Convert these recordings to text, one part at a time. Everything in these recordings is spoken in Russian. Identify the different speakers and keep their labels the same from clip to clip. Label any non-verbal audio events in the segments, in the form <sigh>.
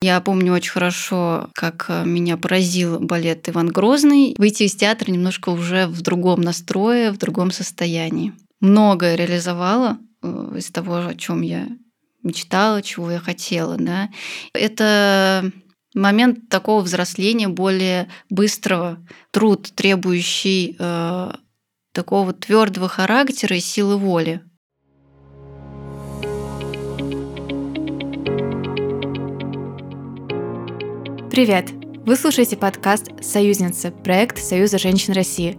Speaker 1: Я помню очень хорошо, как э, меня поразил балет Иван Грозный. Выйти из театра немножко уже в другом настрое, в другом состоянии. Многое реализовала э, из того, о чем я мечтала, чего я хотела. Да. Это момент такого взросления более быстрого, труд, требующий э, такого твердого характера и силы воли.
Speaker 2: Привет! Вы слушаете подкаст «Союзницы» проект Союза женщин России.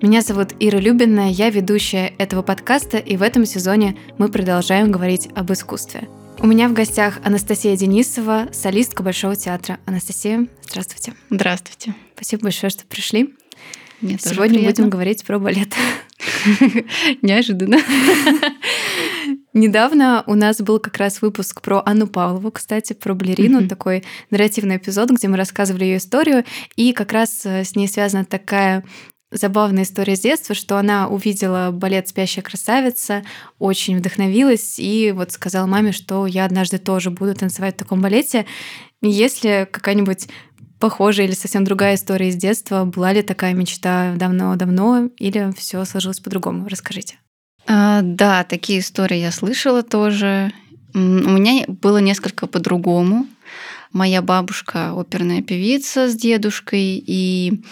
Speaker 2: Меня зовут Ира Любина, я ведущая этого подкаста, и в этом сезоне мы продолжаем говорить об искусстве. У меня в гостях Анастасия Денисова, солистка Большого театра. Анастасия, здравствуйте.
Speaker 1: Здравствуйте.
Speaker 2: Спасибо большое, что пришли.
Speaker 1: Мне
Speaker 2: Сегодня будем говорить про балет. <laughs>
Speaker 1: Неожиданно. <laughs>
Speaker 2: Недавно у нас был как раз выпуск про Анну Павлову, кстати, про балерину, mm-hmm. такой нарративный эпизод, где мы рассказывали ее историю, и как раз э, с ней связана такая забавная история с детства, что она увидела балет «Спящая красавица», очень вдохновилась и вот сказала маме, что я однажды тоже буду танцевать в таком балете. Если какая-нибудь похожая или совсем другая история из детства, была ли такая мечта давно-давно или все сложилось по-другому? Расскажите.
Speaker 1: А, да, такие истории я слышала тоже. У меня было несколько по-другому. Моя бабушка оперная певица с дедушкой, и,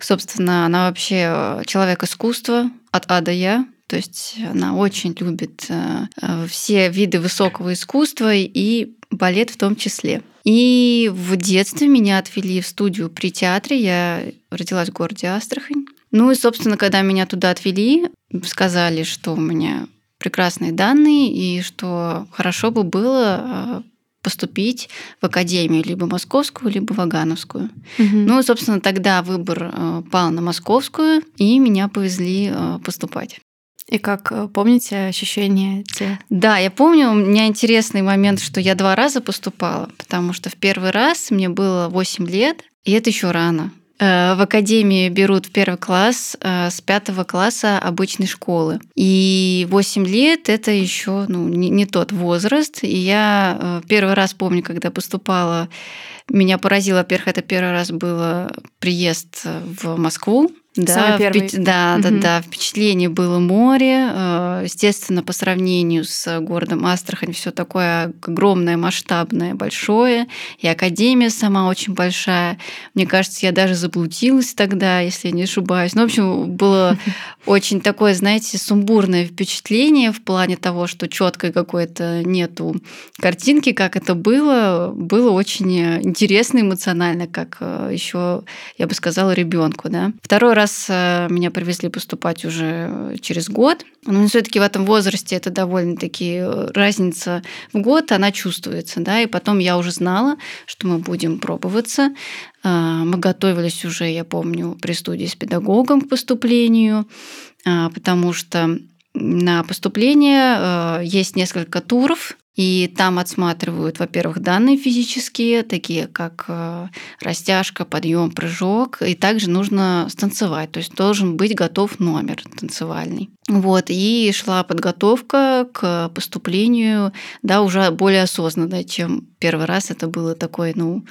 Speaker 1: собственно, она вообще человек искусства от А до Я. То есть она очень любит э, э, все виды высокого искусства и балет в том числе. И в детстве меня отвели в студию при театре. Я родилась в городе Астрахань. Ну и, собственно, когда меня туда отвели, сказали, что у меня прекрасные данные и что хорошо бы было а, поступить в академию либо московскую, либо вагановскую. Угу. Ну, собственно, тогда выбор а, пал на московскую, и меня повезли а, поступать.
Speaker 2: И как э, помните ощущения те?
Speaker 1: Да, я помню, у меня интересный момент, что я два раза поступала, потому что в первый раз мне было 8 лет, и это еще рано. Э, в академии берут в первый класс э, с пятого класса обычной школы. И 8 лет это еще ну, не, не тот возраст. И я э, первый раз помню, когда поступала, меня поразило, во-первых, это первый раз был приезд в Москву.
Speaker 2: Да.
Speaker 1: Впечат... Да, угу. да, да. Впечатление было море. Э, естественно, по сравнению с городом Астрахань, все такое огромное, масштабное, большое. И академия сама очень большая. Мне кажется, я даже заблудилась тогда, если я не ошибаюсь. Ну, в общем, было <laughs> очень такое, знаете, сумбурное впечатление в плане того, что четкой какой-то нету картинки, как это было. Было очень интересно эмоционально, как э, еще, я бы сказала, ребенку. Да? Второй раз раз э, меня привезли поступать уже через год. Но все-таки в этом возрасте это довольно-таки э, разница в год, она чувствуется. Да? И потом я уже знала, что мы будем пробоваться. Э, мы готовились уже, я помню, при студии с педагогом к поступлению, потому что на поступление есть несколько туров, и там отсматривают, во-первых, данные физические, такие как э, растяжка, подъем, прыжок. И также нужно станцевать, то есть должен быть готов номер танцевальный. Вот, и шла подготовка к поступлению, да, уже более осознанно, чем первый раз это было такой, ну,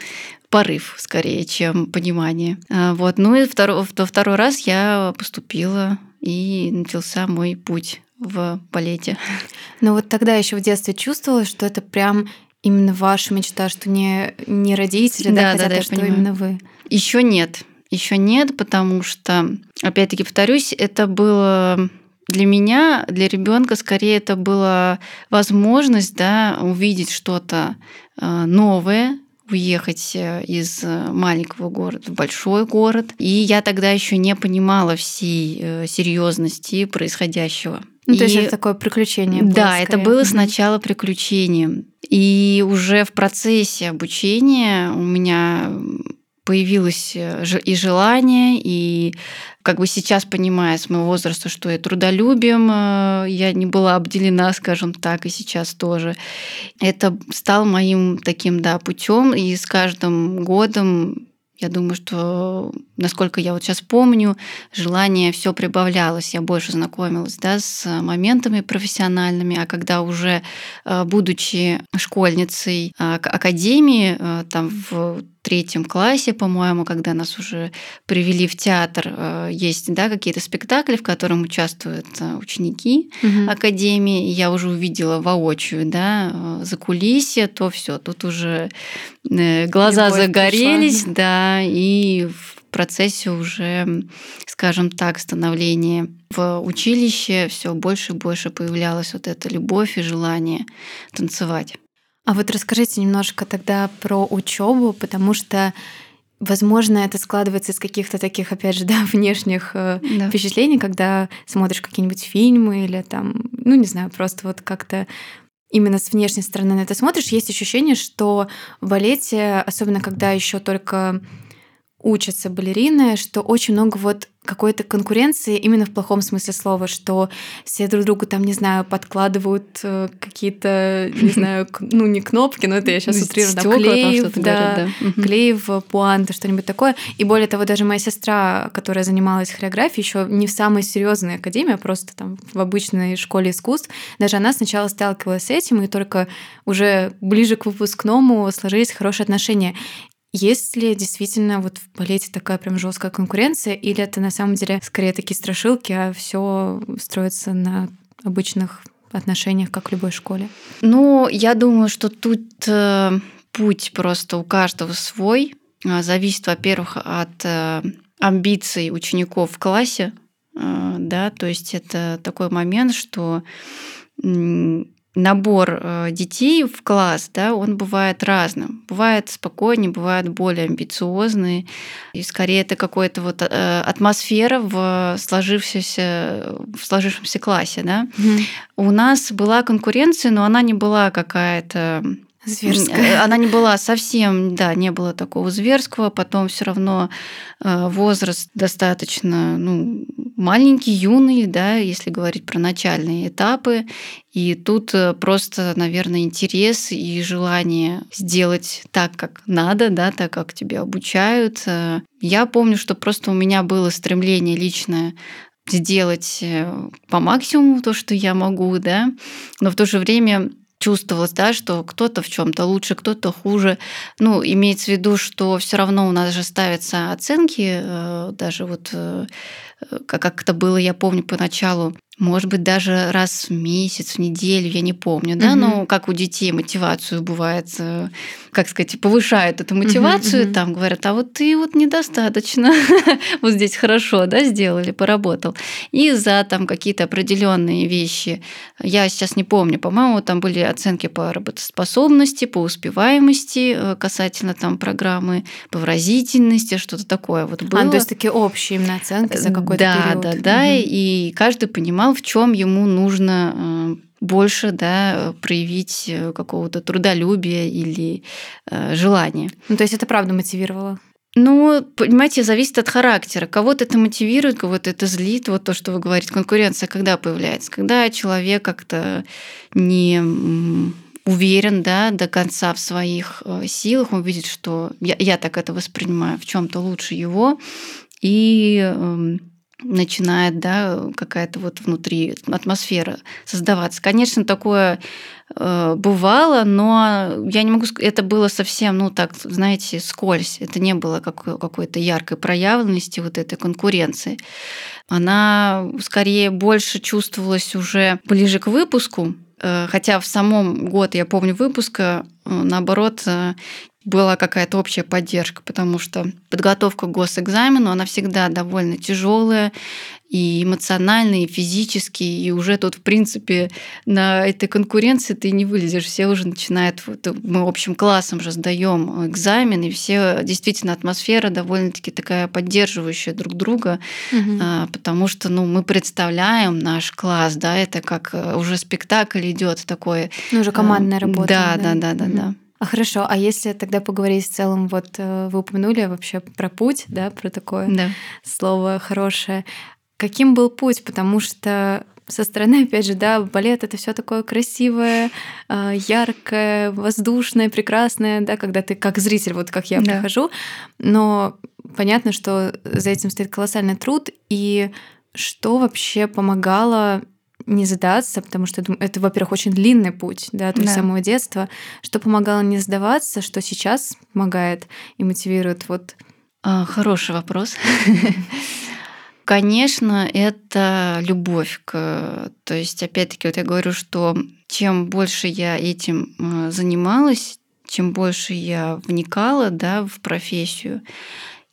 Speaker 1: порыв скорее, чем понимание. А, вот, ну и второй, второй раз я поступила, и начался мой путь в балете. <laughs>
Speaker 2: Но вот тогда еще в детстве чувствовала, что это прям именно ваша мечта, что не, не родители, да, да, хотят, да, а что понимаю. именно вы.
Speaker 1: Еще нет. Еще нет, потому что, опять-таки, повторюсь, это было для меня, для ребенка, скорее это была возможность да, увидеть что-то э, новое, уехать э, из э, маленького города в большой город. И я тогда еще не понимала всей серьезности происходящего.
Speaker 2: Ну, и... то есть это такое приключение было,
Speaker 1: Да,
Speaker 2: скорее.
Speaker 1: это было сначала приключением. И уже в процессе обучения у меня появилось э, и желание, и как бы сейчас понимая с моего возраста, что я трудолюбием, э, я не была обделена, скажем так, и сейчас тоже. Это стал моим таким, да, путем, и с каждым годом я думаю, что, насколько я вот сейчас помню, желание все прибавлялось. Я больше знакомилась да, с моментами профессиональными, а когда уже, э, будучи школьницей э, академии, э, там в третьем классе, по-моему, когда нас уже привели в театр, есть да, какие-то спектакли, в которых участвуют ученики угу. академии. Я уже увидела воочию, да, за кулисье, то все, тут уже глаза Любовь загорелись, пришла. да, и в процессе уже, скажем так, становления в училище все больше и больше появлялась вот эта любовь и желание танцевать.
Speaker 2: А вот расскажите немножко тогда про учебу, потому что Возможно, это складывается из каких-то таких, опять же, <laughs> да, внешних э, да. впечатлений, когда смотришь какие-нибудь фильмы или там, ну, не знаю, просто вот как-то именно с внешней стороны на это смотришь, есть ощущение, что в балете, особенно когда еще только учатся балерины, что очень много вот какой-то конкуренции именно в плохом смысле слова, что все друг другу там, не знаю, подкладывают э, какие-то, не <laughs> знаю, ну не кнопки, но это я сейчас утрирую, там, клей, да. клей в пуанты, что-нибудь такое. И более того, даже моя сестра, которая занималась хореографией, еще не в самой серьезной академии, а просто там в обычной школе искусств, даже она сначала сталкивалась с этим, и только уже ближе к выпускному сложились хорошие отношения. Есть ли действительно вот в балете такая прям жесткая конкуренция, или это на самом деле скорее такие страшилки, а все строится на обычных отношениях, как в любой школе?
Speaker 1: Ну, я думаю, что тут э, путь просто у каждого свой. А, зависит, во-первых, от э, амбиций учеников в классе, э, да, то есть это такой момент, что набор э, детей в класс, да, он бывает разным. Бывает спокойнее, бывает более амбициозный. И скорее это какая-то вот э, атмосфера в сложившемся, в сложившемся классе. Да. Mm. У нас была конкуренция, но она не была какая-то
Speaker 2: Зверская.
Speaker 1: Она не была совсем, да, не было такого зверского. Потом все равно э, возраст достаточно ну, маленький, юный, да, если говорить про начальные этапы. И тут э, просто, наверное, интерес и желание сделать так, как надо, да, так, как тебя обучают. Э, я помню, что просто у меня было стремление личное сделать по максимуму то, что я могу, да, но в то же время чувствовалось, да, что кто-то в чем-то лучше, кто-то хуже. Ну, имеется в виду, что все равно у нас же ставятся оценки, э, даже вот э, как это было, я помню поначалу, может быть, даже раз в месяц, в неделю, я не помню, да, угу. но как у детей мотивацию бывает, э, как сказать, повышают эту мотивацию, угу, угу. там говорят, а вот ты вот недостаточно, <laughs> вот здесь хорошо, да, сделали, поработал. И за там какие-то определенные вещи, я сейчас не помню, по-моему, там были оценки по работоспособности, по успеваемости э, касательно там программы, по выразительности, что-то такое вот было.
Speaker 2: А, то есть такие общие именно оценки за какой-то
Speaker 1: да,
Speaker 2: период.
Speaker 1: Да, да, да, и каждый понимал, понимал, в чем ему нужно э, больше да, проявить э, какого-то трудолюбия или э, желания.
Speaker 2: Ну, то есть это правда мотивировало?
Speaker 1: Ну, понимаете, зависит от характера. Кого-то это мотивирует, кого-то это злит. Вот то, что вы говорите, конкуренция когда появляется? Когда человек как-то не уверен да, до конца в своих силах, он видит, что я, я так это воспринимаю, в чем-то лучше его, и эм, начинает да, какая-то вот внутри атмосфера создаваться. Конечно, такое э, бывало, но я не могу сказать, это было совсем, ну так, знаете, скользь. Это не было какой- какой-то яркой проявленности вот этой конкуренции. Она скорее больше чувствовалась уже ближе к выпуску, э, хотя в самом год, я помню, выпуска, э, наоборот, была какая-то общая поддержка, потому что подготовка к госэкзамену, она всегда довольно тяжелая и эмоционально, и физически, и уже тут, в принципе, на этой конкуренции ты не вылезешь. Все уже начинают, вот, мы общим классом же сдаем экзамен, и все действительно атмосфера довольно-таки такая поддерживающая друг друга, угу. потому что ну, мы представляем наш класс, да, это как э, уже спектакль идет такой.
Speaker 2: Ну, уже командная работа.
Speaker 1: Да, да, да, да, да. да.
Speaker 2: А хорошо, а если тогда поговорить в целом, вот э, вы упомянули вообще про путь, да, про такое
Speaker 1: да.
Speaker 2: слово хорошее. Каким был путь? Потому что Со стороны, опять же, да, балет это все такое красивое, а, яркое, воздушное, прекрасное, да, когда ты как зритель, вот как я да. прихожу, но понятно, что за этим стоит колоссальный труд, и что вообще помогало не сдаться, потому что это, во-первых, очень длинный путь, да, то да. самого детства. Что помогало не сдаваться, что сейчас помогает и мотивирует? Вот.
Speaker 1: А, хороший вопрос. <laughs> Конечно, это любовь к... То есть, опять-таки, вот я говорю, что чем больше я этим э, занималась, чем больше я вникала да, в профессию,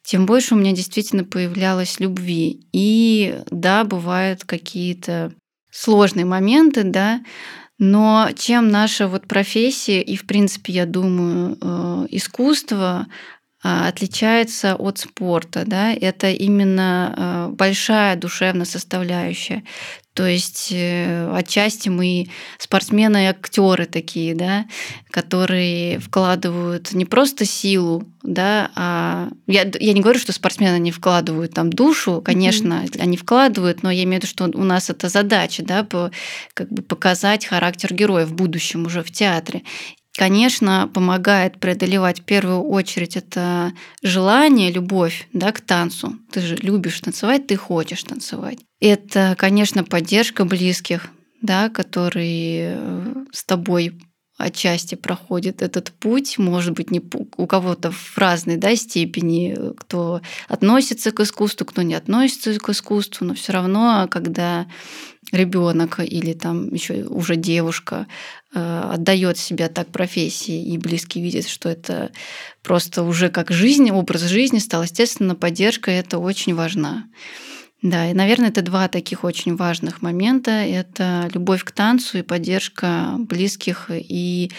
Speaker 1: тем больше у меня действительно появлялось любви. И да, бывают какие-то сложные моменты, да, но чем наша вот профессия и, в принципе, я думаю, э, искусство а, отличается от спорта, да, это именно э, большая душевная составляющая. То есть э, отчасти мы спортсмены и актеры такие, да, которые вкладывают не просто силу, да, а я, я не говорю, что спортсмены не вкладывают там душу, конечно, mm-hmm. они вкладывают, но я имею в виду, что у нас это задача, да, по, как бы показать характер героя в будущем уже в театре. Конечно, помогает преодолевать в первую очередь это желание, любовь да, к танцу. Ты же любишь танцевать, ты хочешь танцевать. Это, конечно, поддержка близких, да, которые э, с тобой отчасти проходит этот путь, может быть, не у кого-то в разной да, степени, кто относится к искусству, кто не относится к искусству, но все равно, когда ребенок или там еще уже девушка э, отдает себя так профессии и близкий видит, что это просто уже как жизнь, образ жизни стал, естественно, поддержка это очень важна. Да, и, наверное, это два таких очень важных момента. Это любовь к танцу и поддержка близких, и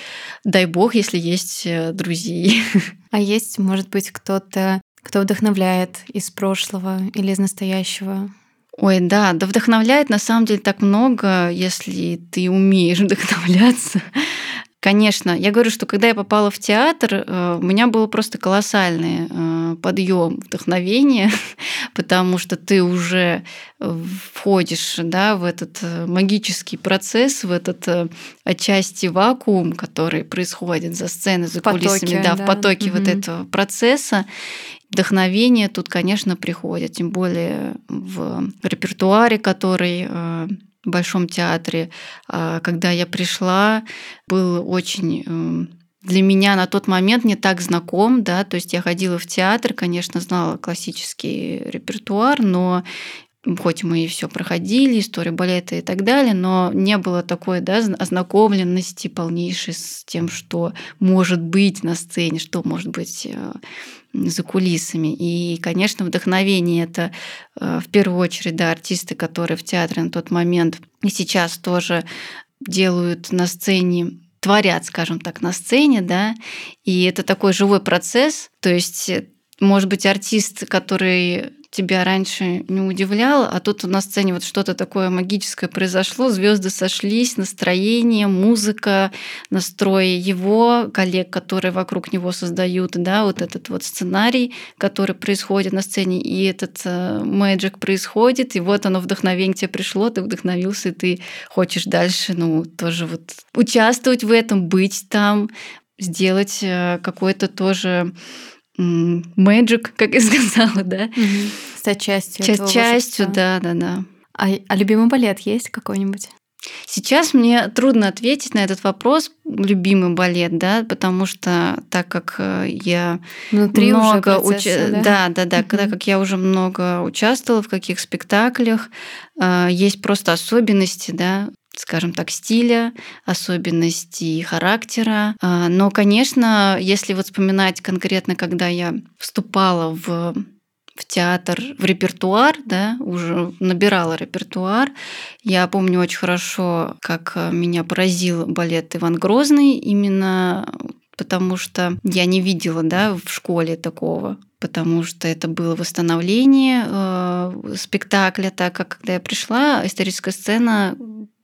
Speaker 1: дай бог, если есть э, друзей. <laughs>
Speaker 2: А есть, может быть, кто-то, кто вдохновляет из прошлого или из настоящего?
Speaker 1: Ой, да, да вдохновляет на самом деле так много, если ты умеешь <laughs> вдохновляться. Конечно, я говорю, что когда я попала в театр, э, у меня было просто колоссальный э, подъем вдохновения, <laughs> потому что ты уже входишь да, в этот э, магический процесс, в этот отчасти вакуум, который происходит за сценой, за потоке, кулисами, да, да, в потоке угу. вот этого процесса. Вдохновение тут, конечно, приходит, тем более в репертуаре, который в Большом театре. А, когда я пришла, был очень эм, для меня на тот момент не так знаком, да, то есть я ходила в театр, конечно, знала классический репертуар, но хоть мы и все проходили, историю балета и так далее, но не было такой да, ознакомленности полнейшей с тем, что может быть на сцене, что может быть э, за кулисами. И, конечно, вдохновение это э, в первую очередь да, артисты, которые в театре на тот момент и сейчас тоже делают на сцене творят, скажем так, на сцене, да, и это такой живой процесс, то есть может быть, артист, который тебя раньше не удивлял, а тут на сцене вот что-то такое магическое произошло, звезды сошлись, настроение, музыка, настрой его, коллег, которые вокруг него создают, да, вот этот вот сценарий, который происходит на сцене, и этот мэджик происходит, и вот оно вдохновение тебе пришло, ты вдохновился, и ты хочешь дальше, ну, тоже вот участвовать в этом, быть там, сделать э, какой-то тоже magic, как я <laughs> сказала, да.
Speaker 2: Угу. Стать частью.
Speaker 1: Часть, частью, да, да, да.
Speaker 2: А, а любимый балет есть какой-нибудь?
Speaker 1: Сейчас мне трудно ответить на этот вопрос, любимый балет, да, потому что так как э, я
Speaker 2: Внутри много уже процесса,
Speaker 1: уч... да, да, да, да, когда как я уже много участвовала в каких спектаклях, э, есть просто особенности, да, скажем так, стиля, особенностей характера. А, но, конечно, если вот вспоминать конкретно, когда я вступала в в театр, в репертуар, да, уже набирала репертуар. Я помню очень хорошо, как меня поразил балет Иван Грозный, именно потому что я не видела, да, в школе такого потому что это было восстановление э, спектакля, так как когда я пришла, историческая сцена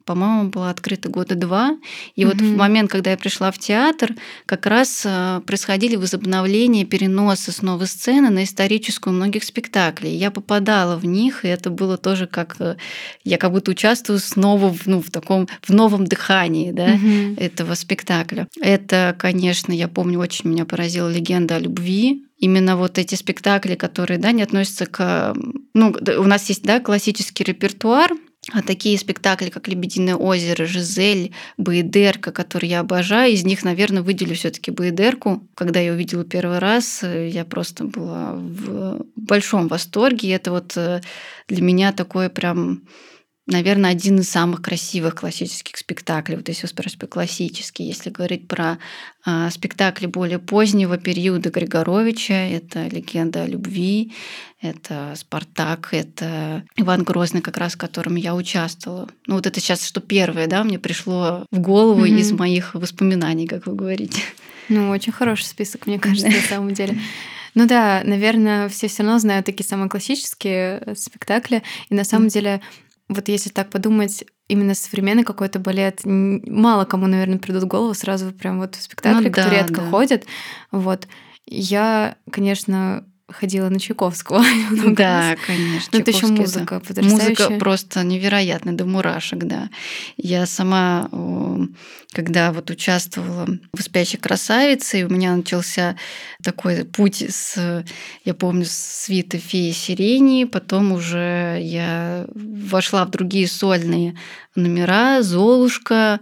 Speaker 1: по-моему, была открыта года два. И mm-hmm. вот в момент, когда я пришла в театр, как раз э, происходили возобновления, переносы снова сцены на историческую многих спектаклей. Я попадала в них, и это было тоже как э, я как будто участвую снова в, ну, в таком в новом дыхании да, mm-hmm. этого спектакля. Это, конечно, я помню, очень меня поразила легенда о любви именно вот эти спектакли, которые да, не относятся к... Ну, у нас есть да, классический репертуар, а такие спектакли, как «Лебединое озеро», «Жизель», «Баедерка», которые я обожаю, из них, наверное, выделю все таки «Баедерку». Когда я увидела первый раз, я просто была в большом восторге. это вот э, для меня такое прям наверное, один из самых красивых классических спектаклей. Вот если вы спрашиваете классический, если говорить про э, спектакли более позднего периода Григоровича, это «Легенда о любви», это «Спартак», это Иван Грозный, как раз в котором я участвовала. Ну вот это сейчас что первое, да, мне пришло в голову mm-hmm. из моих воспоминаний, как вы говорите.
Speaker 2: Ну, очень хороший список, мне кажется, на самом деле. Ну да, наверное, все все равно знают такие самые классические э, спектакли. И на самом деле вот если так подумать, именно современный какой-то балет, мало кому, наверное, придут в голову сразу прям вот в спектакли, ну, которые да, редко да. ходят. Вот. Я, конечно, ходила на Чайковского. <laughs>
Speaker 1: Да, конечно.
Speaker 2: Но это еще музыка потрясающая.
Speaker 1: Музыка просто невероятная, до мурашек, да. Я сама, когда вот участвовала в «Спящей красавице», у меня начался такой путь с, я помню, с свиты «Феи сирени», потом уже я вошла в другие сольные номера, «Золушка»,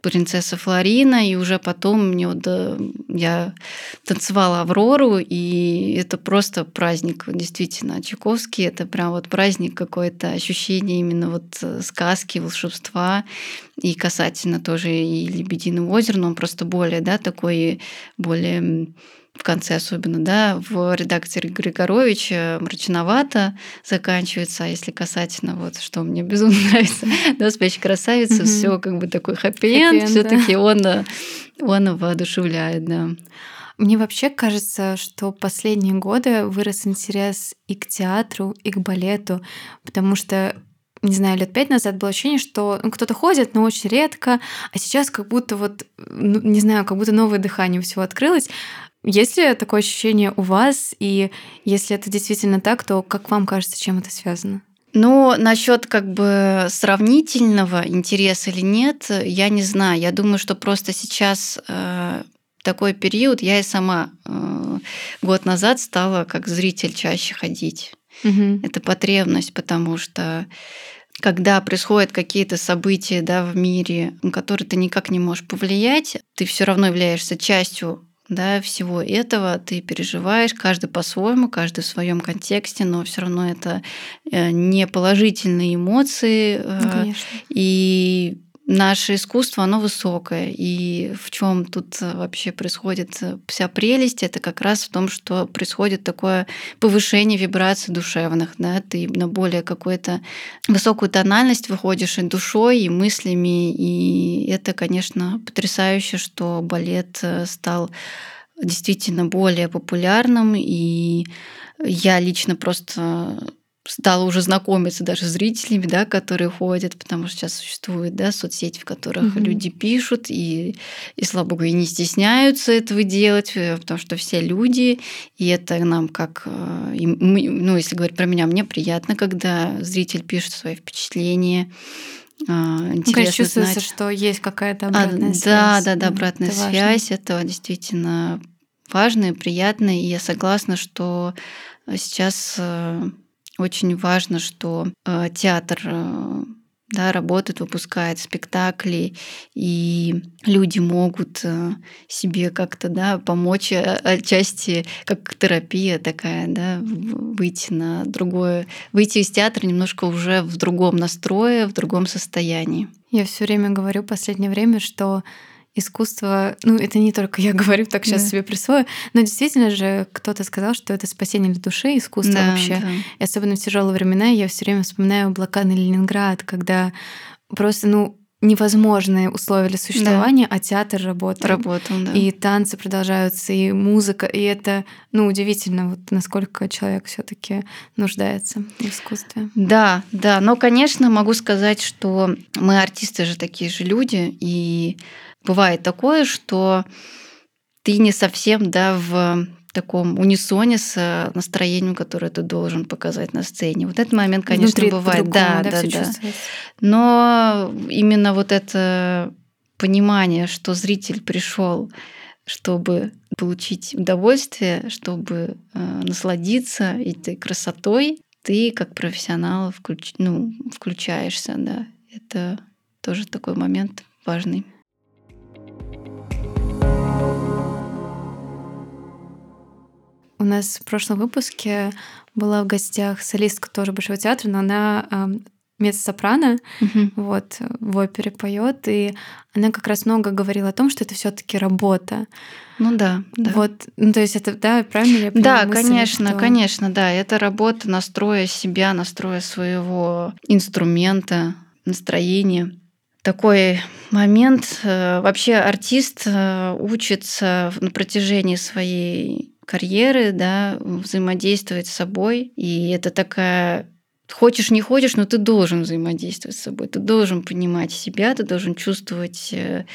Speaker 1: принцесса Флорина, и уже потом мне вот, я танцевала Аврору, и это просто праздник, действительно. Чайковский — это прям вот праздник какое-то, ощущение именно вот э, сказки, волшебства, и касательно тоже и «Лебединого озера», но он просто более, да, такой, более в конце особенно, да, в редакции Григоровича мрачновато заканчивается, а если касательно вот, что мне безумно <laughs> нравится, да, «Спящая красавица», все как бы такой хэппи-энд, все таки он, он воодушевляет, да.
Speaker 2: Мне вообще кажется, что последние годы вырос интерес и к театру, и к балету, потому что не знаю, лет пять назад было ощущение, что ну, кто-то ходит, но очень редко, а сейчас как будто вот, ну, не знаю, как будто новое дыхание всего открылось. Есть ли такое ощущение у вас? И если это действительно так, то как вам кажется, чем это связано?
Speaker 1: Ну, насчет как бы сравнительного интереса или нет, я не знаю. Я думаю, что просто сейчас э, такой период, я и сама э, год назад стала как зритель чаще ходить. Угу. Это потребность, потому что когда происходят какие-то события да, в мире, на которые ты никак не можешь повлиять, ты все равно являешься частью да, всего этого ты переживаешь, каждый по-своему, каждый в своем контексте, но все равно это э, не положительные эмоции.
Speaker 2: Э, ну, конечно.
Speaker 1: И наше искусство, оно высокое. И в чем тут э, вообще происходит вся прелесть, это как раз в том, что происходит такое повышение вибраций душевных. Да? Ты на более какую-то высокую тональность выходишь и душой, и мыслями. И это, конечно, потрясающе, что балет стал действительно более популярным. И я лично просто стала уже знакомиться даже с зрителями, да, которые ходят, потому что сейчас существуют да, соцсети, в которых mm-hmm. люди пишут, и, и, слава богу, и не стесняются этого делать, э, потому что все люди, и это нам как, э, ну, если говорить про меня, мне приятно, когда зритель пишет свои впечатления,
Speaker 2: а, интересно ну, конечно, чувствуется, знать. что есть какая-то обратная а, связь.
Speaker 1: Да, да, да, обратная это связь. Важно. Это действительно важно и приятно. И я согласна, что сейчас э, очень важно, что э, театр э, да, работает, выпускает спектакли, и люди могут э, себе как-то да, помочь отчасти, как терапия такая, да, выйти на другое, выйти из театра немножко уже в другом настрое, в другом состоянии.
Speaker 2: Я все время говорю в последнее время, что искусство, ну это не только я <laughs> говорю, так сейчас да. себе присвою, но действительно же кто-то сказал, что это спасение для души, искусство да, вообще. Да. И особенно в тяжелые времена я все время вспоминаю блокадный Ленинград, когда просто, ну, невозможные условия для существования, да. а театр работает.
Speaker 1: Работал, да.
Speaker 2: И танцы продолжаются, и музыка, и это, ну, удивительно, вот насколько человек все таки нуждается в искусстве.
Speaker 1: Да, да, но, конечно, могу сказать, что мы артисты же такие же люди, и бывает такое, что ты не совсем, да, в таком унисоне с э, настроением, которое ты должен показать на сцене. Вот этот момент, конечно, Внутри бывает. Да, да, да. да. Но именно вот это понимание, что зритель пришел, чтобы получить удовольствие, чтобы э, насладиться этой красотой, ты как профессионал включ... ну, включаешься, да. Это тоже такой момент важный.
Speaker 2: У нас в прошлом выпуске была в гостях солистка тоже Большого театра, но она э, меццо-сопрано, угу. вот, в опере поет, и она как раз много говорила о том, что это все таки работа.
Speaker 1: Ну да, да.
Speaker 2: Вот, ну то есть это, да, правильно я
Speaker 1: понимаю? Да, мысль, конечно, что... конечно, да. Это работа настроя себя, настроя своего инструмента, настроения. Такой момент. Э, вообще артист э, учится на протяжении своей карьеры, да, взаимодействовать с собой. И это такая хочешь не хочешь, но ты должен взаимодействовать с собой, ты должен понимать себя, ты должен чувствовать э,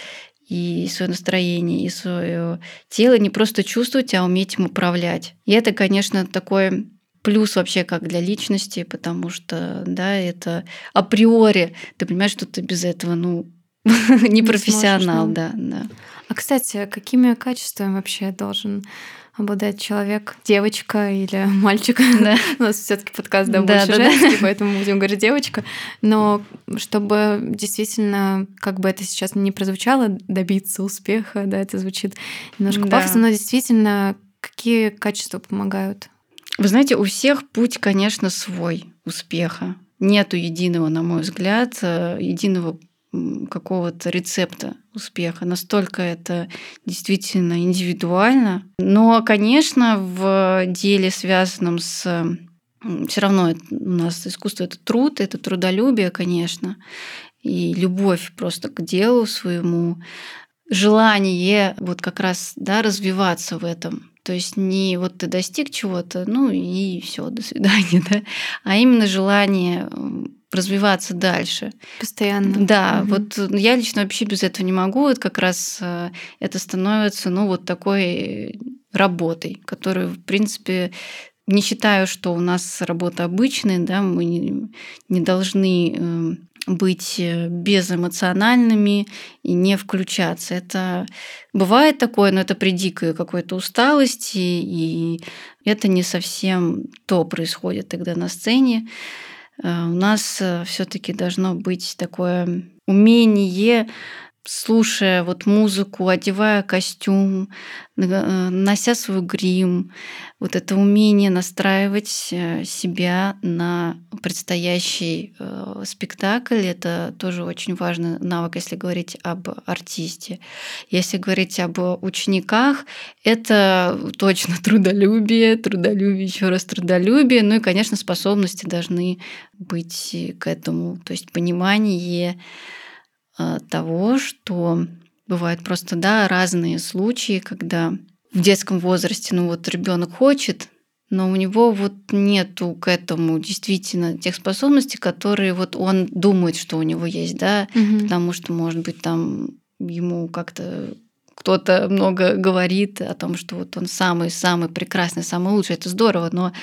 Speaker 1: и свое настроение, и свое тело, не просто чувствовать, а уметь им управлять. И это, конечно, такой плюс вообще как для личности, потому что, да, это априори, ты понимаешь, что ты без этого, ну, <laughs> не профессионал, да, да.
Speaker 2: А, кстати, какими качествами вообще должен обладает человек, девочка или <laughs> мальчик. <laughs> Да. У нас все таки подкаст да, больше да, женский, да. поэтому будем говорить девочка. Но чтобы действительно, как бы это сейчас не прозвучало, добиться успеха, да, это звучит немножко да. пафосно, но действительно, какие качества помогают?
Speaker 1: Вы знаете, у всех путь, конечно, свой успеха. Нету единого, на мой взгляд, э, единого какого-то рецепта успеха. Настолько это действительно индивидуально. Но, конечно, в деле, связанном с все равно у нас искусство это труд, это трудолюбие, конечно, и любовь просто к делу своему, желание вот как раз да, развиваться в этом. То есть не вот ты достиг чего-то, ну и все, до свидания, <laughs> да, а именно желание развиваться дальше.
Speaker 2: Постоянно.
Speaker 1: Да, угу. вот я лично вообще без этого не могу. Вот как раз э, это становится, ну, вот такой работой, которую, в принципе, не считаю, что у нас работа обычная, да, мы не, не должны эм, быть э, безэмоциональными и не включаться. Это бывает такое, но это при дикой какой-то усталости, и это не совсем то происходит тогда на сцене. Э, у нас э, все-таки должно быть такое умение слушая вот музыку, одевая костюм, э, нося свой грим, вот это умение настраивать э, себя на предстоящий э, спектакль, это тоже очень важный навык, если говорить об артисте. Если говорить об учениках, это точно трудолюбие, трудолюбие, еще раз трудолюбие, ну и, конечно, способности должны быть к этому, то есть понимание того, что бывают просто да, разные случаи, когда в детском возрасте ну вот ребенок хочет, но у него вот нету к этому действительно тех способностей, которые вот он думает, что у него есть, да, угу. потому что, может быть, там ему как-то кто-то много говорит о том, что вот он самый-самый прекрасный, самый лучший, это здорово, но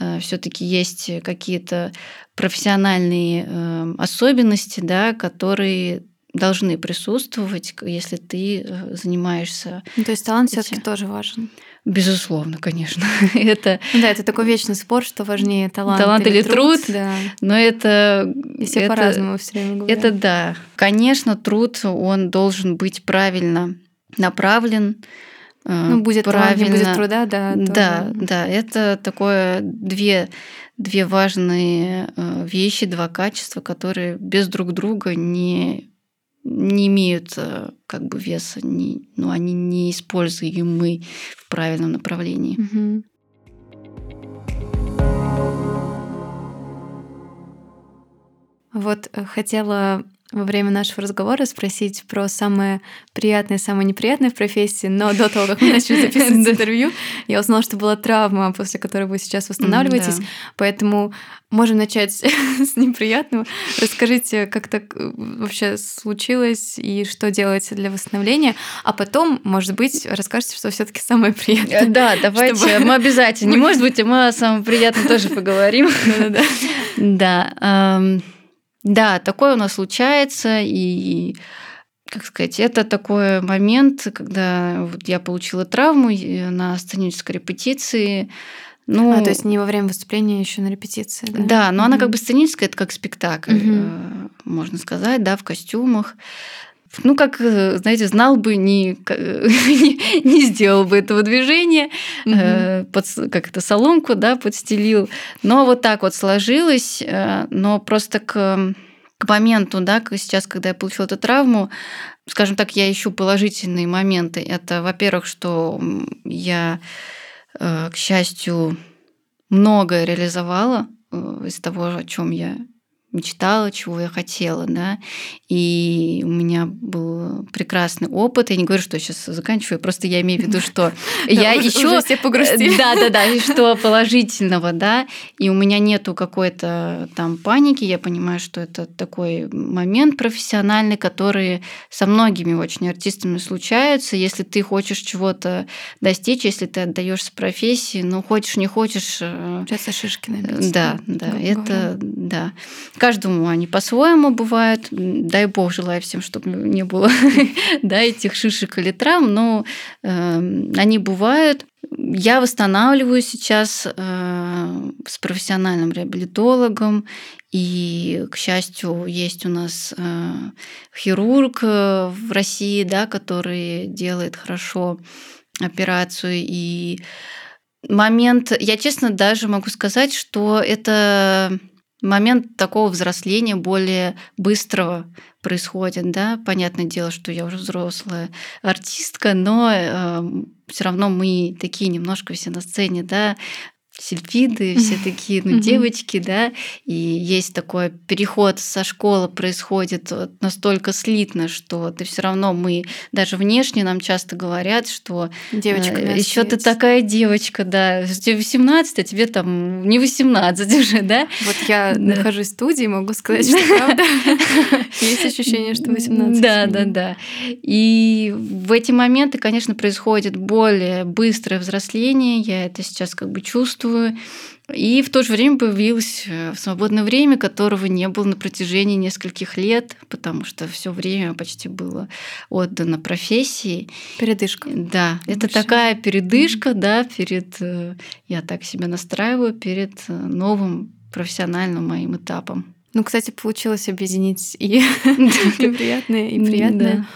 Speaker 1: э, все-таки есть какие-то профессиональные э, особенности, да, которые должны присутствовать, если ты э, занимаешься.
Speaker 2: Ну, то есть талант все таки тоже важен.
Speaker 1: Безусловно, конечно. <laughs> это...
Speaker 2: Ну да, это такой вечный спор, что важнее талант,
Speaker 1: талант или, или труд. труд да. Но это...
Speaker 2: И все это, по-разному все время говорят.
Speaker 1: Это да. Конечно, труд, он должен быть правильно направлен,
Speaker 2: э, ну, будет правильно. Талант, будет труда, да.
Speaker 1: Да, тоже. да. Это такое две, две важные э, вещи, два качества, которые без друг друга не не имеют э, как бы веса, не, ну, они не используемы в правильном направлении. Угу.
Speaker 2: Вот э, хотела во время нашего разговора спросить про самое приятное, самое неприятное в профессии, но до того, как мы начали <laughs> записывать интервью, я узнала, что была травма, после которой вы сейчас восстанавливаетесь. Поэтому можем начать <laughs> с неприятного. Расскажите, как так э, вообще случилось и что делаете для восстановления, а потом, может быть, расскажете, что все таки самое приятное.
Speaker 1: Да, давайте, мы обязательно. Не может быть, мы о самом приятном тоже поговорим. Да. Да. Такое у нас случается, и как сказать, это такой момент, когда вот я получила травму на сценической репетиции.
Speaker 2: Ну, а, то есть не во время выступления, еще на репетиции, да?
Speaker 1: Да, но mm-hmm. она как бы сценическая, это как спектакль, mm-hmm. можно сказать, да, в костюмах ну, как, э, знаете, знал бы, не, <laughs> не, не сделал бы этого движения, угу. э, под, как это, соломку, да, подстелил. Но вот так вот сложилось, э, но просто к, к моменту, да, сейчас, когда я получила эту травму, скажем так, я ищу положительные моменты. Это, во-первых, что я, э, к счастью, многое реализовала э, из того, о чем я мечтала, чего я хотела, да, и у меня был прекрасный опыт. Я не говорю, что я сейчас заканчиваю, просто я имею в виду, что <laughs> я еще
Speaker 2: все погрустили.
Speaker 1: Да, да, да, и что <laughs> положительного, да, и у меня нету какой-то там паники. Я понимаю, что это такой момент профессиональный, который со многими очень артистами случается. Если ты хочешь чего-то достичь, если ты отдаешься профессии, ну хочешь не хочешь.
Speaker 2: Э, Сейчас шишки набить.
Speaker 1: Да, да, это да каждому они по-своему бывают. Дай бог, желаю всем, чтобы не было <laughs> да, этих шишек или травм, но э, они бывают. Я восстанавливаю сейчас э, с профессиональным реабилитологом, и, к счастью, есть у нас э, хирург э, в России, да, который делает хорошо операцию и момент, я честно даже могу сказать, что это момент такого взросления более быстрого происходит, да. Понятное дело, что я уже взрослая артистка, но э, все равно мы такие немножко все на сцене, да, сельфиды, все такие, ну, девочки, да, и есть такой переход со школы происходит настолько слитно, что ты все равно мы даже внешне нам часто говорят, что
Speaker 2: девочка
Speaker 1: э, еще ты такая девочка, да, тебе 18, а тебе там не 18 <laughs> уже, да?
Speaker 2: Вот я нахожусь в студии, могу сказать, что правда. <laughs> Есть ощущение, что 18.
Speaker 1: Да, да, да. И в эти моменты, конечно, происходит более быстрое взросление, я это сейчас как бы чувствую, чувствую. И в то же время появилось э, свободное время, которого не было на протяжении нескольких лет, потому что все время почти было отдано профессии.
Speaker 2: Передышка.
Speaker 1: Да, Больше. это такая передышка, mm-hmm. да, перед э, я так себя настраиваю перед э, новым профессиональным моим этапом.
Speaker 2: Ну, кстати, получилось объединить и неприятное, <laughs> и приятное.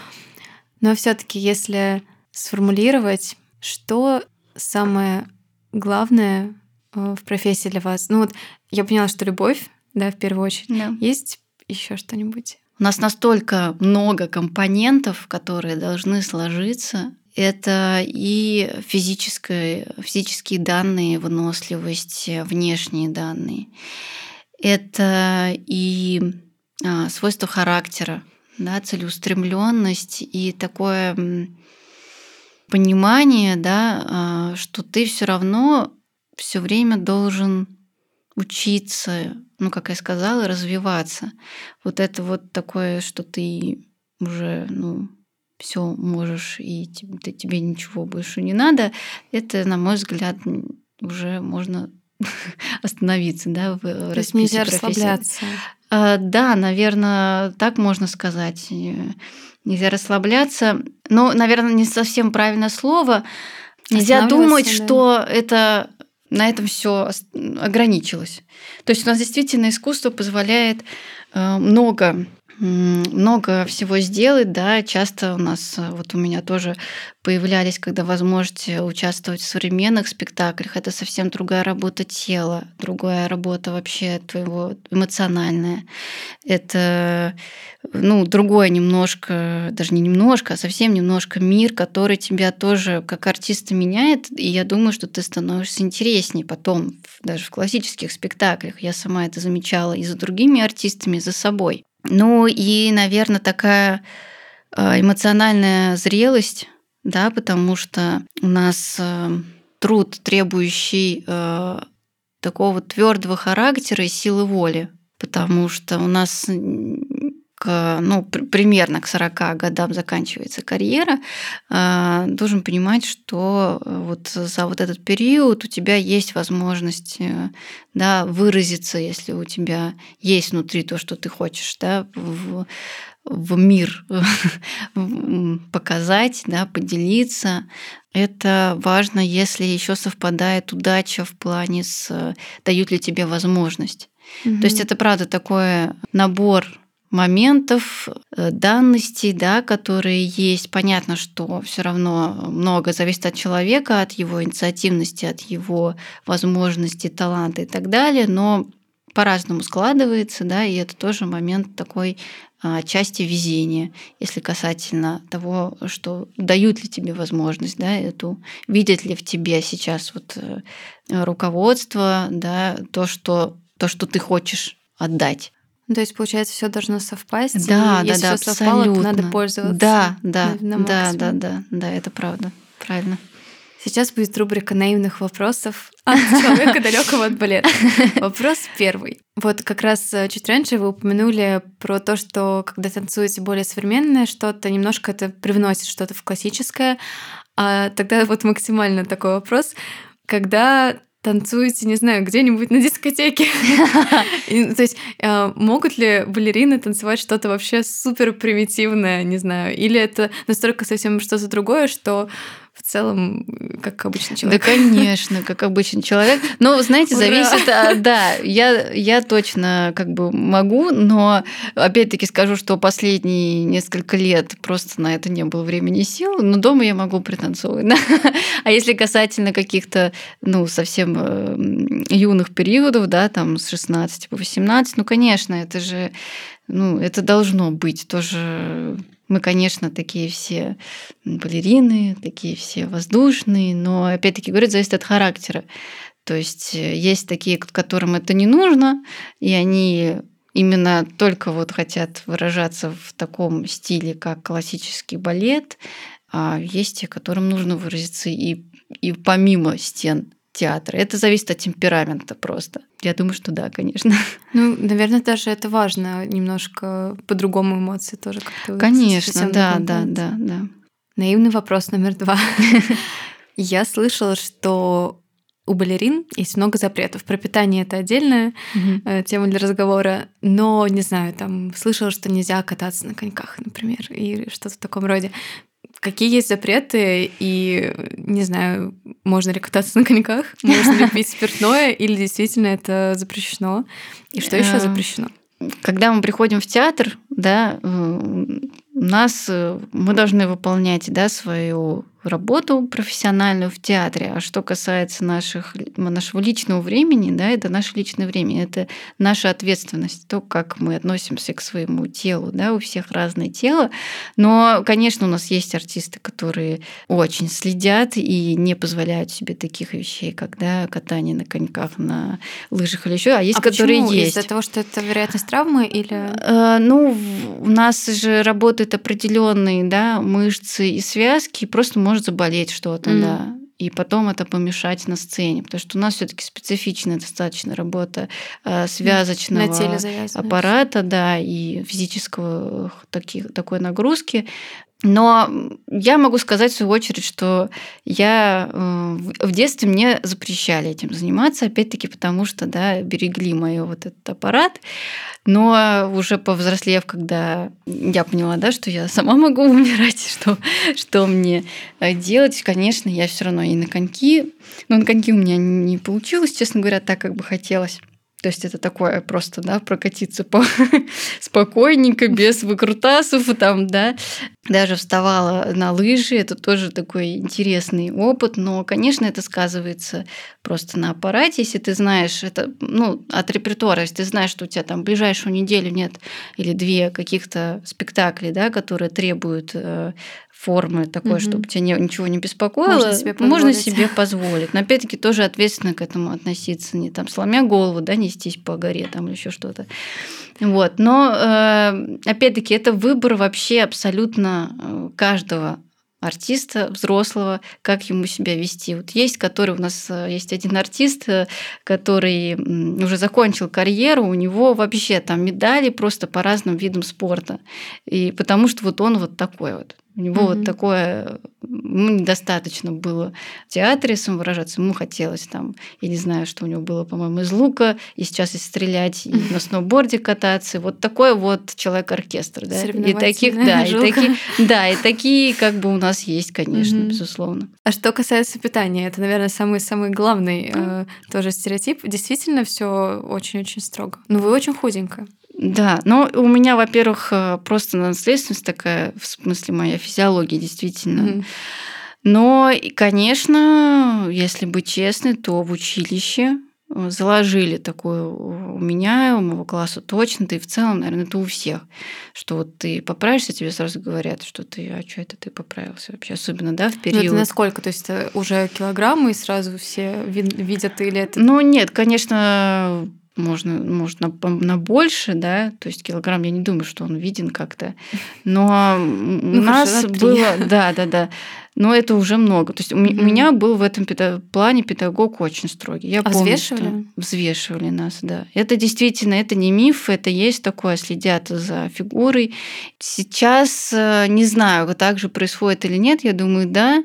Speaker 2: Но все-таки, если сформулировать, что самое главное в профессии для вас? Ну вот я поняла, что любовь, да, в первую очередь. Да. Есть еще что-нибудь?
Speaker 1: У нас настолько много компонентов, которые должны сложиться. Это и физическое, физические данные, выносливость, внешние данные. Это и а, свойства характера, да, целеустремленность и такое понимание, да, а, что ты все равно все время должен учиться, ну, как я сказала, развиваться. Вот это вот такое, что ты уже, ну, все можешь, и тебе, тебе ничего больше не надо, это, на мой взгляд, уже можно <laughs> остановиться, да, в
Speaker 2: То есть нельзя профессии. расслабляться.
Speaker 1: А, да, наверное, так можно сказать нельзя расслабляться. Но, наверное, не совсем правильное слово. Нельзя думать, да. что это на этом все ограничилось. То есть у нас действительно искусство позволяет э, много много всего сделать, да, часто у нас, э, вот у меня тоже появлялись, когда возможности участвовать в современных спектаклях, это совсем другая работа тела, другая работа вообще твоего эмоциональная. Это, ну, другое немножко, даже не немножко, а совсем немножко мир, который тебя тоже как артиста меняет, и я думаю, что ты становишься интереснее потом, даже в классических спектаклях. Я сама это замечала и за другими артистами, и за собой. Ну и, наверное, такая э, эмоциональная зрелость, да, потому что у нас э, труд, требующий э, такого твердого характера и силы воли, потому что у нас к, ну, примерно к 40 годам заканчивается карьера, а, должен понимать, что э, вот за вот этот период у тебя есть возможность э, да, выразиться, если у тебя есть внутри то, что ты хочешь, да, в, в мир <laughs> показать, да, поделиться. Это важно, если еще совпадает удача в плане с дают ли тебе возможность. Mm-hmm. То есть это правда такой набор моментов, э, данностей, да, которые есть. Понятно, что все равно много зависит от человека, от его инициативности, от его возможностей, таланта и так далее, но по-разному складывается, да, и это тоже момент такой а, части везения, если касательно того, что дают ли тебе возможность, да, эту, видят ли в тебе сейчас вот э, руководство, да, то, что, то, что ты хочешь отдать.
Speaker 2: Ну, то есть, получается, все должно совпасть.
Speaker 1: Да,
Speaker 2: и
Speaker 1: да,
Speaker 2: если
Speaker 1: да,
Speaker 2: все совпало, то надо пользоваться.
Speaker 1: Да, да, на, на да, да, да, да, это правда. Правильно.
Speaker 2: Сейчас будет рубрика наивных вопросов от <laughs> человека далекого от балета. Вопрос первый. Вот как раз э, чуть раньше вы упомянули про то, что когда танцуете более современное что-то, немножко это привносит что-то в классическое. А тогда вот максимально такой вопрос. Когда танцуете, не знаю, где-нибудь на дискотеке. <laughs> То есть э, могут ли балерины танцевать что-то вообще супер примитивное, не знаю, или это настолько совсем что-то другое, что в целом, как обычный человек.
Speaker 1: Да, конечно, как обычный человек. Но, знаете, Ура! зависит, от, да, я, я точно как бы могу, но опять-таки скажу, что последние несколько лет просто на это не было времени и сил, но дома я могу пританцовывать. <laughs> А если касательно каких-то, ну, совсем э, юных периодов, да, там с 16 по 18, ну, конечно, это же, ну, это должно быть тоже мы, конечно, такие все балерины, такие все воздушные, но, опять-таки, говорят, зависит от характера. То есть э, есть такие, которым это не нужно, и они именно только вот хотят выражаться в таком стиле, как классический балет, а есть те, которым нужно выразиться и, и помимо стен театра. Это зависит от темперамента просто. Я думаю, что да, конечно. <laughs>
Speaker 2: Ну, наверное, даже это важно немножко по-другому эмоции тоже как-то.
Speaker 1: Конечно, да, да, да, да.
Speaker 2: Наивный вопрос номер два. <laughs> <laughs> Я слышала, что у балерин есть много запретов. Про питание это отдельная mm-hmm. тема для разговора. Но, не знаю, там слышала, что нельзя кататься на коньках, например, и что-то в таком роде. Какие есть запреты и, не знаю, можно ли кататься на коньках, <laughs> можно ли пить спиртное или действительно это запрещено? И что еще эм, запрещено?
Speaker 1: Когда мы приходим в театр, да, у нас э, мы должны выполнять да, свою работу профессиональную в театре. А что касается наших, нашего личного времени, да, это наше личное время, это наша ответственность, то, как мы относимся к своему телу. Да, у всех разное тело. Но, конечно, у нас есть артисты, которые очень следят и не позволяют себе таких вещей, как да, катание на коньках, на лыжах или еще. А есть,
Speaker 2: а
Speaker 1: которые
Speaker 2: почему?
Speaker 1: есть.
Speaker 2: Из-за того, что это вероятность травмы или.
Speaker 1: Э, ну, у нас же работают определенные да, мышцы и связки, и просто может заболеть что-то, mm. да. И потом это помешать на сцене, потому что у нас все-таки специфичная достаточно работа э, связочного аппарата, да, и физического таких, такой нагрузки. Но я могу сказать в свою очередь, что я э, в детстве мне запрещали этим заниматься, опять-таки потому что да, берегли мой вот этот аппарат. Но уже повзрослев, когда я поняла, да, что я сама могу <laughs> умирать, что, что мне э, делать, конечно, я все равно и на коньки. Но на коньки у меня не получилось, честно говоря, так, как бы хотелось. То есть это такое просто, да, прокатиться по <laughs> спокойненько, без выкрутасов, там, да. Даже вставала на лыжи, это тоже такой интересный опыт, но, конечно, это сказывается просто на аппарате, если ты знаешь, это, ну, от репертуара, если ты знаешь, что у тебя там ближайшую неделю нет или две каких-то спектаклей, да, которые требуют э, формы такой, угу. чтобы тебя не, ничего не беспокоило, можно себе позволить. Можно себе позволить. Но опять-таки тоже ответственно к этому относиться, не там сломя голову, да, нестись по горе там или еще что-то. Вот. Но э, опять-таки это выбор вообще абсолютно э, каждого артиста взрослого, как ему себя вести. Вот есть, который у нас э, есть один артист, который уже закончил карьеру, у него вообще там медали просто по разным видам спорта. И потому что вот он вот такой вот. У него mm-hmm. вот такое, ему недостаточно было в театре самовыражаться, ему хотелось там, я не знаю, что у него было, по-моему, из лука, и сейчас и стрелять, и на сноуборде кататься. Вот такой вот человек-оркестр, да. И таких, <laughs> да, и такие, да, и такие как бы у нас есть, конечно, mm-hmm. безусловно.
Speaker 2: А что касается питания, это, наверное, самый самый главный mm-hmm. э, тоже стереотип. Действительно, все очень-очень строго. Ну, вы очень худенькая.
Speaker 1: Да, но у меня, во-первых, э, просто наследственность такая, в смысле моя физиология действительно. Mm-hmm. Но, конечно, если быть честной, то в училище э, заложили такое у меня, у моего класса точно, да и в целом, наверное, это у всех, что вот ты поправишься, тебе сразу говорят, что ты, а что это ты поправился вообще, особенно, да, в период. Ну,
Speaker 2: это насколько? То есть уже килограммы и сразу все видят или это?
Speaker 1: Ну, нет, конечно, можно, может, на, на больше, да, то есть килограмм, я не думаю, что он виден как-то, но <laughs> ну, у нас хорошо, было, да, да, да, но это уже много. То есть mm-hmm. у меня был в этом плане педагог очень строгий. Я
Speaker 2: а помню, взвешивали?
Speaker 1: Взвешивали нас, да. Это действительно, это не миф, это есть такое, следят за фигурой. Сейчас э, не знаю, так же происходит или нет, я думаю, да.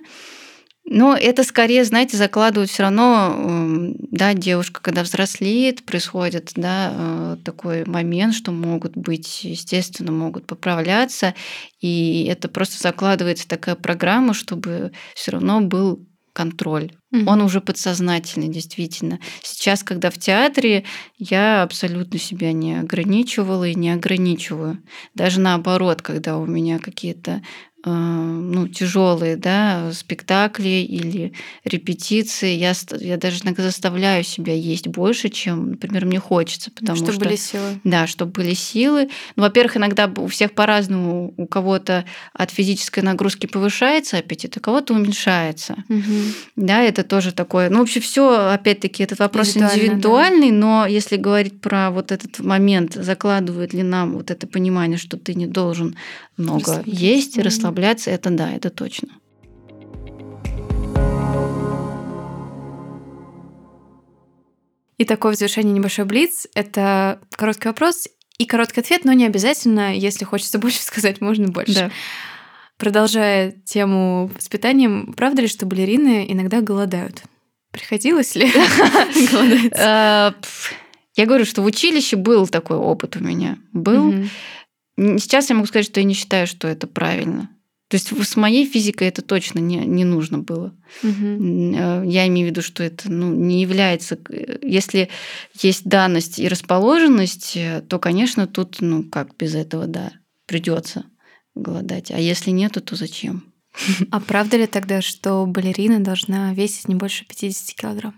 Speaker 1: Но это скорее, знаете, закладывают все равно, эм, да, девушка, когда взрослеет, происходит, да, э, такой момент, что могут быть, естественно, могут поправляться, и это просто закладывается такая программа, чтобы все равно был контроль. Mm-hmm. Он уже подсознательный, действительно. Сейчас, когда в театре, я абсолютно себя не ограничивала и не ограничиваю. Даже наоборот, когда у меня какие-то ну, тяжелые да, спектакли или репетиции, я, я даже иногда заставляю себя есть больше, чем, например, мне хочется. Потому
Speaker 2: чтобы
Speaker 1: что,
Speaker 2: были силы.
Speaker 1: Да, чтобы были силы. Ну, во-первых, иногда у всех по-разному. У кого-то от физической нагрузки повышается аппетит, у кого-то уменьшается. Угу. Да, это тоже такое. Ну, вообще все, опять-таки, этот вопрос индивидуальный, да. но если говорить про вот этот момент, закладывает ли нам вот это понимание, что ты не должен много есть, расслабляться, расслабляться, это да, это точно.
Speaker 2: И такое в завершении небольшой блиц. Это короткий вопрос и короткий ответ, но не обязательно. Если хочется больше <laughs> сказать, можно больше. Да. Продолжая тему с питанием, правда ли, что балерины иногда голодают? Приходилось ли <laughs> <laughs> голодать?
Speaker 1: Э, я говорю, что в училище был такой опыт у меня. Был. Сейчас я могу сказать, что я не считаю, что это правильно. То есть с моей физикой это точно не, не нужно было. Угу. Я имею в виду, что это ну, не является... Если есть данность и расположенность, э, то, конечно, тут, ну, как без этого, да, придется голодать. А если нету, то зачем?
Speaker 2: А правда ли тогда, что балерина должна весить не больше 50 килограмм?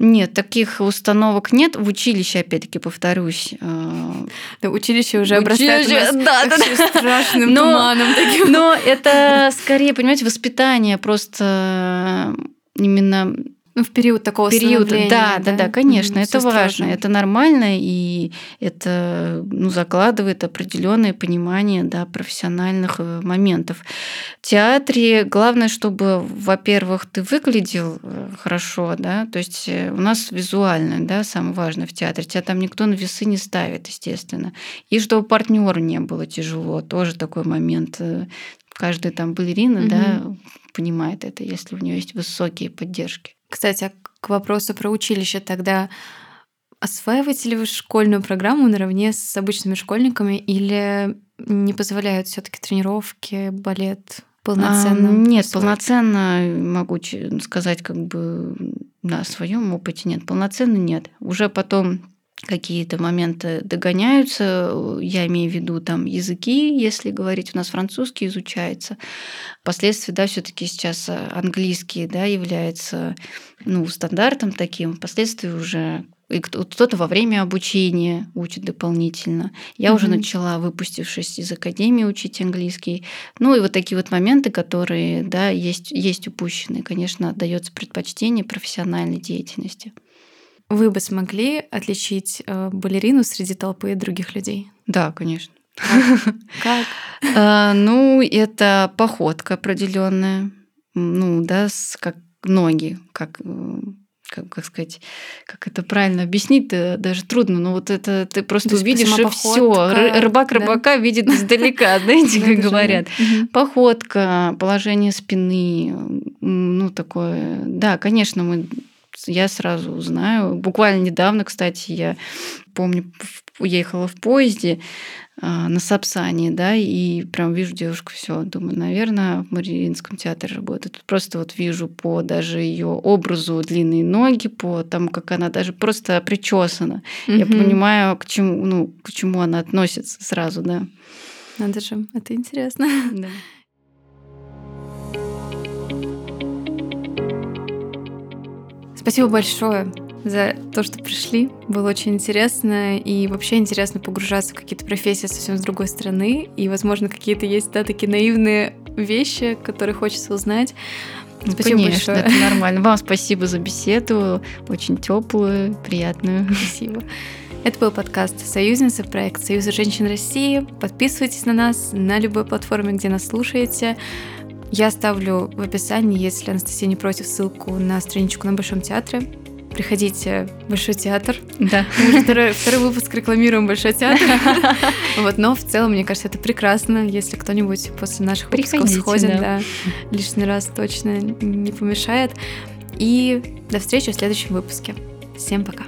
Speaker 1: Нет, таких установок нет. В училище, опять-таки, повторюсь.
Speaker 2: Э, да, училище уже обрастает училище, нас да, да, страшным но, туманом. Таким.
Speaker 1: Но это скорее, понимаете, воспитание просто именно
Speaker 2: ну, в период такого период,
Speaker 1: да, да, да, да, конечно, mm, это важно, страшно. это нормально, и это ну, закладывает определенное понимание да, профессиональных э, моментов. В театре главное, чтобы, во-первых, ты выглядел э, хорошо, да, то есть э, у нас визуально, да, самое важное в театре. Тебя там никто на весы не ставит, естественно. И чтобы партнеру не было тяжело, тоже такой момент. Каждая там балерина, угу. да, понимает это, если у нее есть высокие поддержки.
Speaker 2: Кстати, а к вопросу про училище тогда осваиваете ли вы школьную программу наравне с обычными школьниками или не позволяют все-таки тренировки, балет полноценно? А,
Speaker 1: нет, освоить? полноценно могу сказать, как бы на своем опыте нет, полноценно нет. Уже потом какие-то моменты догоняются, я имею в виду там языки, если говорить, у нас французский изучается. Впоследствии, да, все таки сейчас английский, да, является ну, стандартом таким. Впоследствии уже кто-то во время обучения учит дополнительно. Я mm-hmm. уже начала, выпустившись из академии, учить английский. Ну и вот такие вот моменты, которые, да, есть, есть упущены. Конечно, отдается предпочтение профессиональной деятельности.
Speaker 2: Вы бы смогли отличить э, балерину среди толпы других людей?
Speaker 1: Да, конечно.
Speaker 2: Как?
Speaker 1: А, ну, это походка определенная. Ну, да, как ноги, как э, как, как сказать, как это правильно объяснить, даже трудно, но вот это ты просто То увидишь и все. Рыбак рыбака да? видит издалека, <laughs> знаете, как говорят. Походка, положение спины, ну такое. Да, конечно, мы я сразу узнаю. Буквально недавно, кстати, я помню, уехала в поезде а, на Сапсане, да, и прям вижу девушку, все, думаю, наверное, в Мариинском театре работает. Просто вот вижу по даже ее образу длинные ноги, по тому, как она даже просто причесана. Угу. Я понимаю, к чему, ну, к чему она относится сразу, да.
Speaker 2: Надо же, это интересно. Да. Спасибо большое за то, что пришли. Было очень интересно. И вообще интересно погружаться в какие-то профессии совсем с другой стороны. И, возможно, какие-то есть, да, такие наивные вещи, которые хочется узнать.
Speaker 1: Ну, спасибо Конечно, большое. это нормально. Вам спасибо за беседу. Очень теплую, приятную.
Speaker 2: Спасибо. Это был подкаст «Союзница», проект Союза женщин России. Подписывайтесь на нас на любой платформе, где нас слушаете. Я оставлю в описании, если Анастасия не против, ссылку на страничку на Большом театре. Приходите в Большой театр.
Speaker 1: Да.
Speaker 2: Мы второй, второй выпуск рекламируем Большой театр. <laughs> Вот, но в целом, мне кажется, это прекрасно, если кто-нибудь после наших выпусков сходит, да. лишний раз точно не помешает. И до встречи в следующем выпуске. Всем пока.